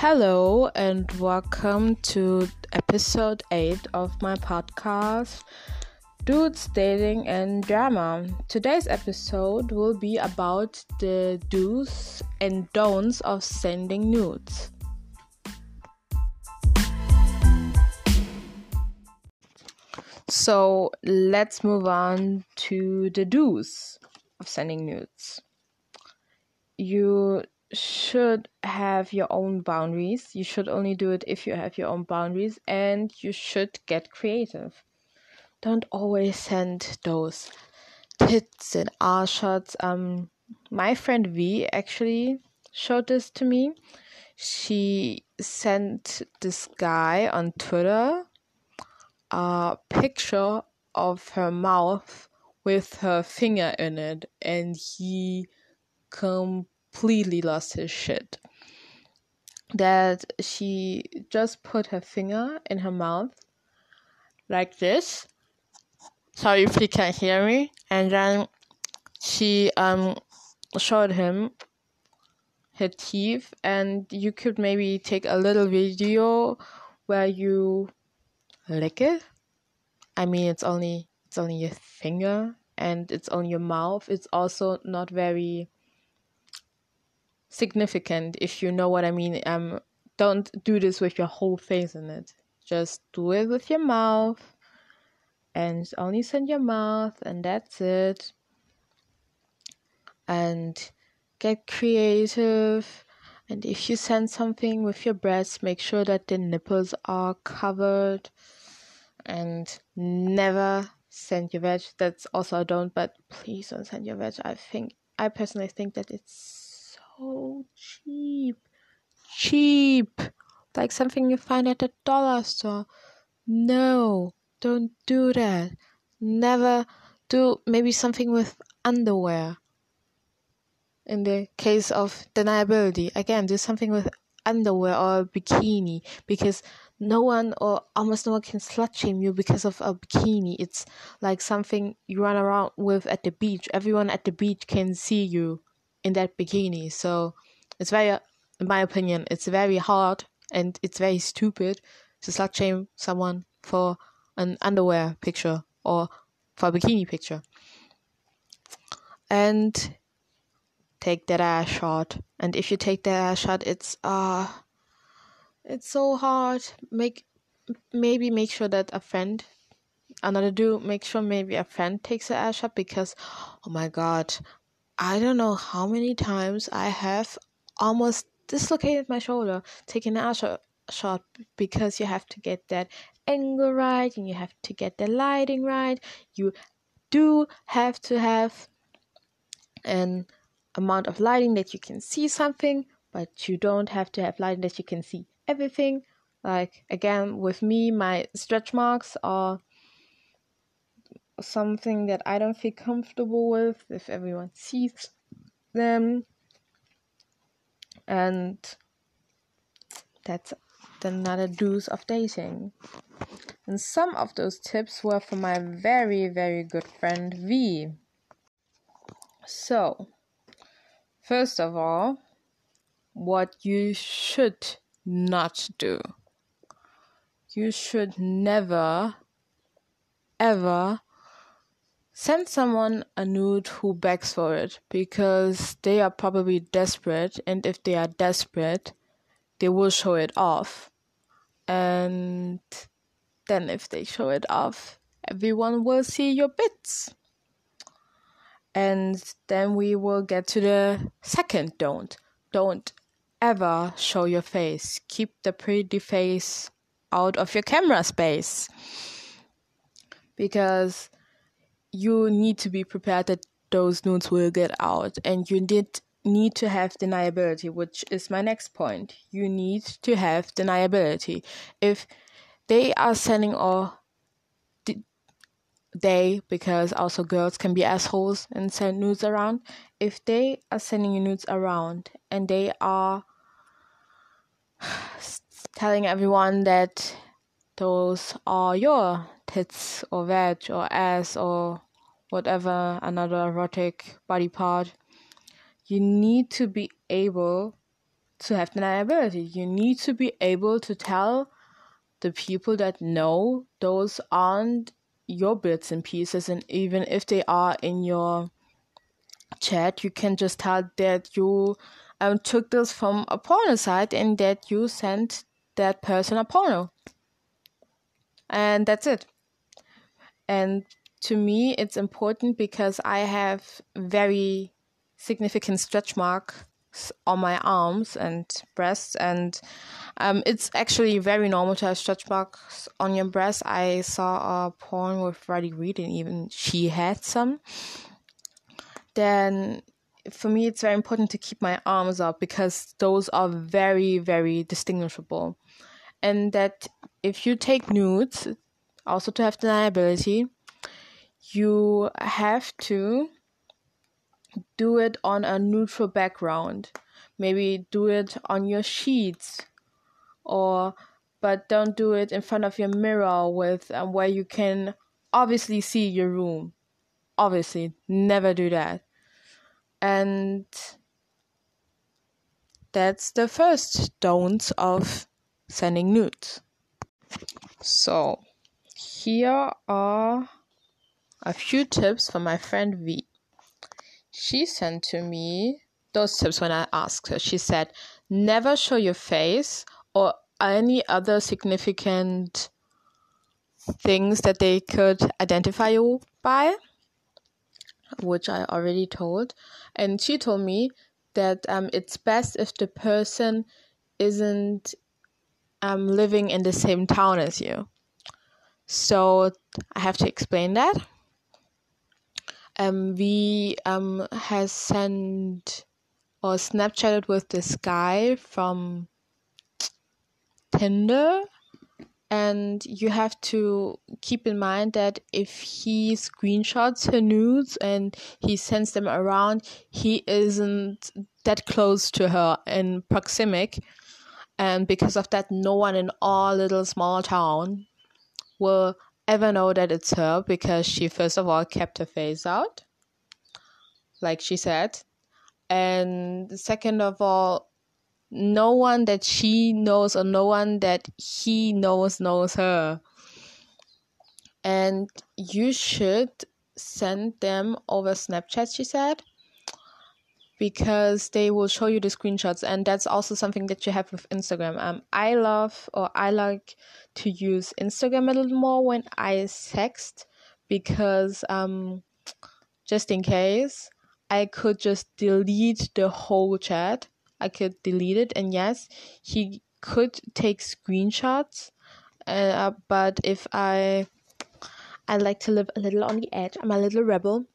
Hello, and welcome to episode 8 of my podcast, Dudes, Dating, and Drama. Today's episode will be about the do's and don'ts of sending nudes. So let's move on to the do's of sending nudes. You should have your own boundaries. You should only do it if you have your own boundaries, and you should get creative. Don't always send those tits and ass shots. Um, my friend V actually showed this to me. She sent this guy on Twitter a picture of her mouth with her finger in it, and he completely lost his shit. That she just put her finger in her mouth like this. Sorry if you can't hear me. And then she um showed him her teeth, and you could maybe take a little video where you lick it. I mean, it's only it's only your finger and it's on your mouth. It's also not very significant if you know what I mean. Um, don't do this with your whole face in it. Just do it with your mouth, and only send your mouth, and that's it. And get creative. And if you send something with your breasts, make sure that the nipples are covered and never send your veg. That's also a don't, but please don't send your veg. I think I personally think that it's so cheap. Cheap. Like something you find at the dollar store. No, don't do that. Never do maybe something with underwear. In the case of deniability, again, do something with underwear or a bikini because no one or almost no one can slut shame you because of a bikini. It's like something you run around with at the beach. Everyone at the beach can see you in that bikini. So it's very, in my opinion, it's very hard and it's very stupid to slut shame someone for an underwear picture or for a bikini picture. And take that ass shot. And if you take that ass shot, it's uh it's so hard. Make maybe make sure that a friend another do make sure maybe a friend takes the ass shot because oh my god i don't know how many times i have almost dislocated my shoulder taking an ass shot because you have to get that angle right and you have to get the lighting right you do have to have an amount of lighting that you can see something but you don't have to have lighting that you can see everything. Like again, with me, my stretch marks are something that I don't feel comfortable with if everyone sees them. And that's another do's of dating. And some of those tips were from my very, very good friend V. So, first of all, what you should not do. You should never, ever send someone a nude who begs for it because they are probably desperate, and if they are desperate, they will show it off. And then, if they show it off, everyone will see your bits. And then we will get to the second don't. Don't ever show your face. Keep the pretty face out of your camera space. Because you need to be prepared that those nudes will get out and you need need to have deniability, which is my next point. You need to have deniability. If they are sending or they, because also girls can be assholes and send nudes around, if they are sending you nudes around and they are telling everyone that those are your tits or veg or ass or whatever another erotic body part, you need to be able to have deniability. You need to be able to tell the people that know those aren't your bits and pieces, and even if they are in your chat, you can just tell that you um, took this from a porno site and that you sent that person a porno. And that's it. And to me, it's important because I have very significant stretch marks on my arms and breasts, and um, it's actually very normal to have stretch marks on your breast. I saw a porn with Riley Reid, and even she had some. Then for me, it's very important to keep my arms up because those are very, very distinguishable. And that if you take nudes, also to have deniability, you have to do it on a neutral background. Maybe do it on your sheets or but don't do it in front of your mirror with um, where you can obviously see your room. Obviously, never do that. And that's the first don'ts of sending nudes. So, here are a few tips from my friend V. She sent to me those tips when I asked her. She said, never show your face or any other significant things that they could identify you by, which I already told. And she told me that um, it's best if the person isn't um, living in the same town as you. So I have to explain that. Um, V um has sent or Snapchatted with this guy from Tinder and you have to keep in mind that if he screenshots her nudes and he sends them around, he isn't that close to her in proxemic, and because of that, no one in our little small town will ever know that it's her because she first of all kept her face out, like she said, and second of all, no one that she knows or no one that he knows knows her. And you should send them over Snapchat, she said, because they will show you the screenshots. And that's also something that you have with Instagram. Um, I love or I like to use Instagram a little more when I sext because um, just in case I could just delete the whole chat. I could delete it, and yes, he could take screenshots. Uh, but if I, I like to live a little on the edge. I'm a little rebel,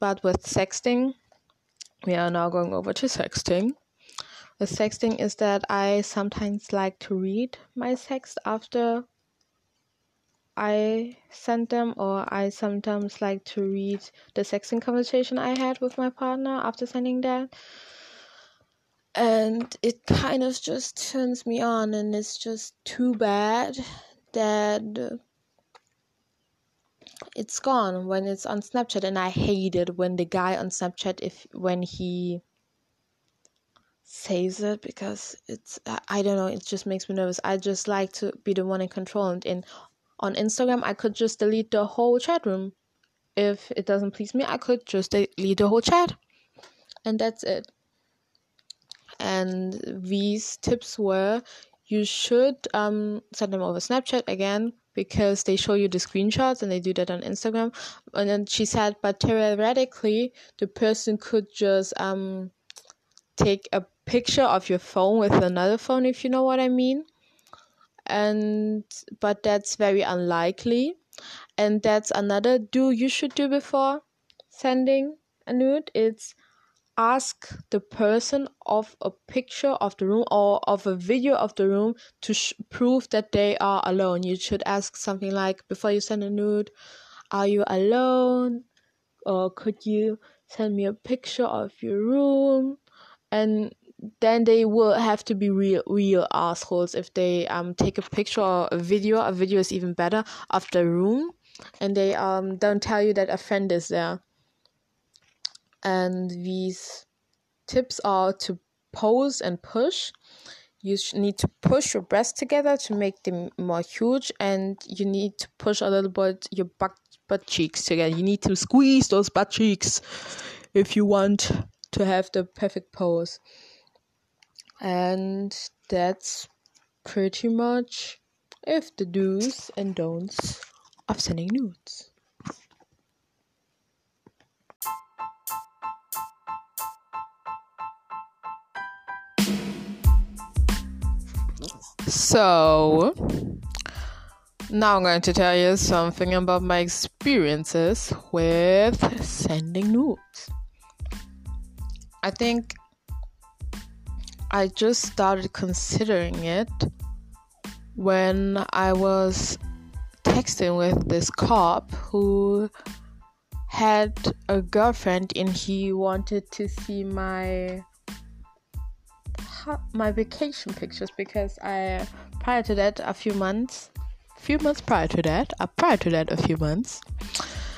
but with sexting, we are now going over to sexting. With sexting is that I sometimes like to read my text after I send them, or I sometimes like to read the sexting conversation I had with my partner after sending that. And it kind of just turns me on, and it's just too bad that it's gone when it's on Snapchat. And I hate it when the guy on Snapchat, if when he says it because it's I don't know it just makes me nervous. I just like to be the one in control and in on Instagram, I could just delete the whole chat room. If it doesn't please me, I could just delete the whole chat. And that's it. And these tips were you should um, send them over Snapchat again because they show you the screenshots and they do that on Instagram. And then she said, but theoretically, the person could just um, take a picture of your phone with another phone, if you know what I mean. And but that's very unlikely. And that's another do you should do before sending a nude. It's ask the person of a picture of the room or of a video of the room to sh- prove that they are alone. You should ask something like before you send a nude are you alone? Or could you send me a picture of your room? And then they will have to be real real assholes if they um take a picture or a video. A video is even better of the room. And they um don't tell you that a friend is there and these tips are to pose and push. You need to push your breasts together to make them more huge and you need to push a little bit your butt butt cheeks together. You need to squeeze those butt cheeks if you want to have the perfect pose. And that's pretty much if the do's and don'ts of sending nudes So, now I'm going to tell you something about my experiences with sending nudes. I think I just started considering it when I was texting with this cop who had a girlfriend and he wanted to see my my vacation pictures because I prior to that a few months, few months prior to that, uh, prior to that a few months,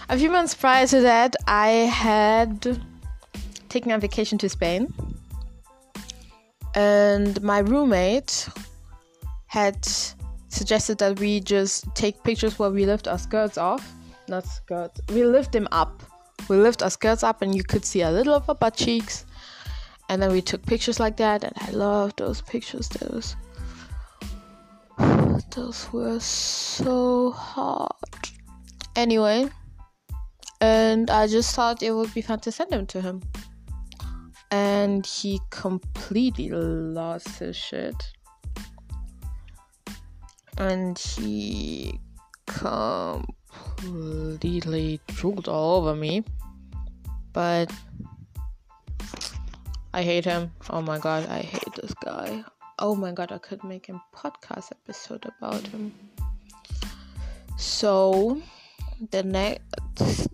a few months prior to that I had taken a vacation to Spain, and my roommate had suggested that we just take pictures where we lift our skirts off, not skirts, we lift them up. We lift our skirts up, and you could see a little of our butt cheeks and then we took pictures like that and i love those pictures. Those those were so hot anyway and i just thought it would be fun to send them to him. And he completely lost his shit. And he completely drooled all over me. But I hate him. Oh my god, I hate this guy. Oh my god, I could make a podcast episode about him. So, the next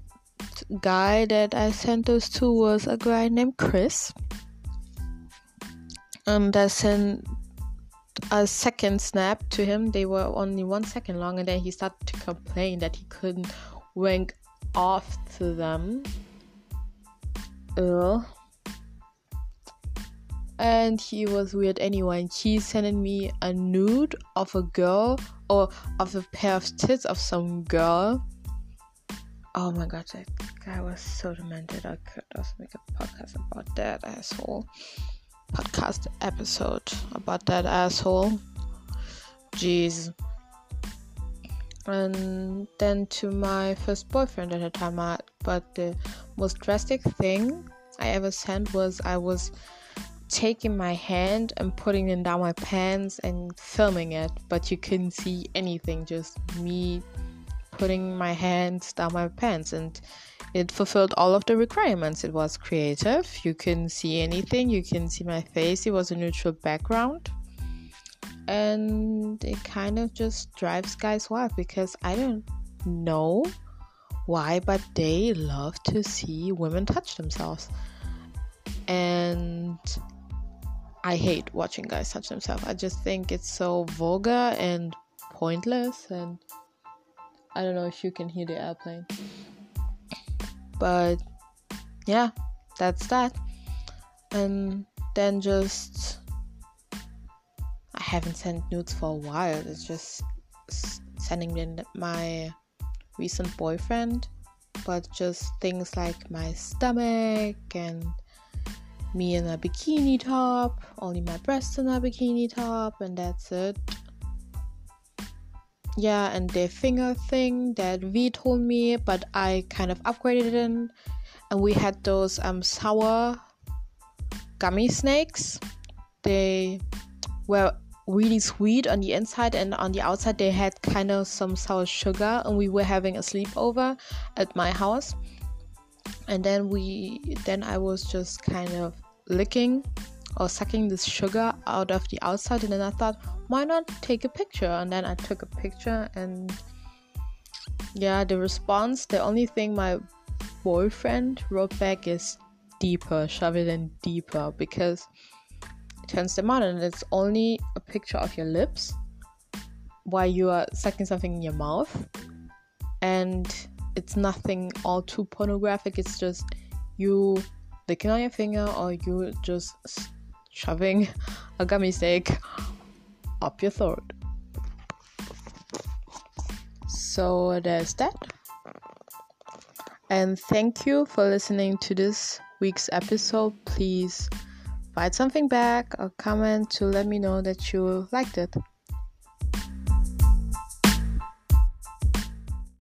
guy that I sent those to was a guy named Chris. And I sent a second snap to him. They were only one second long, and then he started to complain that he couldn't wink off to them. Ugh and he was weird anyway. And she sent me a nude of a girl or of a pair of tits of some girl. Oh my god, that guy was so demented. I could also make a podcast about that asshole. Podcast episode about that asshole. Jeez. And then to my first boyfriend at the time, I, but the most drastic thing I ever sent was I was taking my hand and putting it down my pants and filming it, but you couldn't see anything, just me putting my hands down my pants and it fulfilled all of the requirements. It was creative, you couldn't see anything, you can see my face, it was a neutral background. And it kind of just drives guys wild because I don't know why, but they love to see women touch themselves. And I hate watching guys touch themselves. I just think it's so vulgar and pointless and I don't know if you can hear the airplane. But yeah, that's that. And then just I haven't sent nudes for a while. It's just sending them my recent boyfriend, but just things like my stomach and me in a bikini top, only my breasts in a bikini top, and that's it. Yeah, and the finger thing that V told me, but I kind of upgraded it in. And we had those um sour gummy snakes. They were really sweet on the inside and on the outside they had kind of some sour sugar and we were having a sleepover at my house and then we then i was just kind of licking or sucking this sugar out of the outside. And then I thought why not take a picture? And then I took a picture and yeah the response the only thing my boyfriend wrote back is deeper shove it in deeper because it turns them on and it's only a picture of your lips while you are sucking something in your mouth. And it's nothing all too pornographic. It's just you on your finger or you just shoving a gummy stick up your throat. So there's that. And thank you for listening to this week's episode. Please write something back or comment to let me know that you liked it.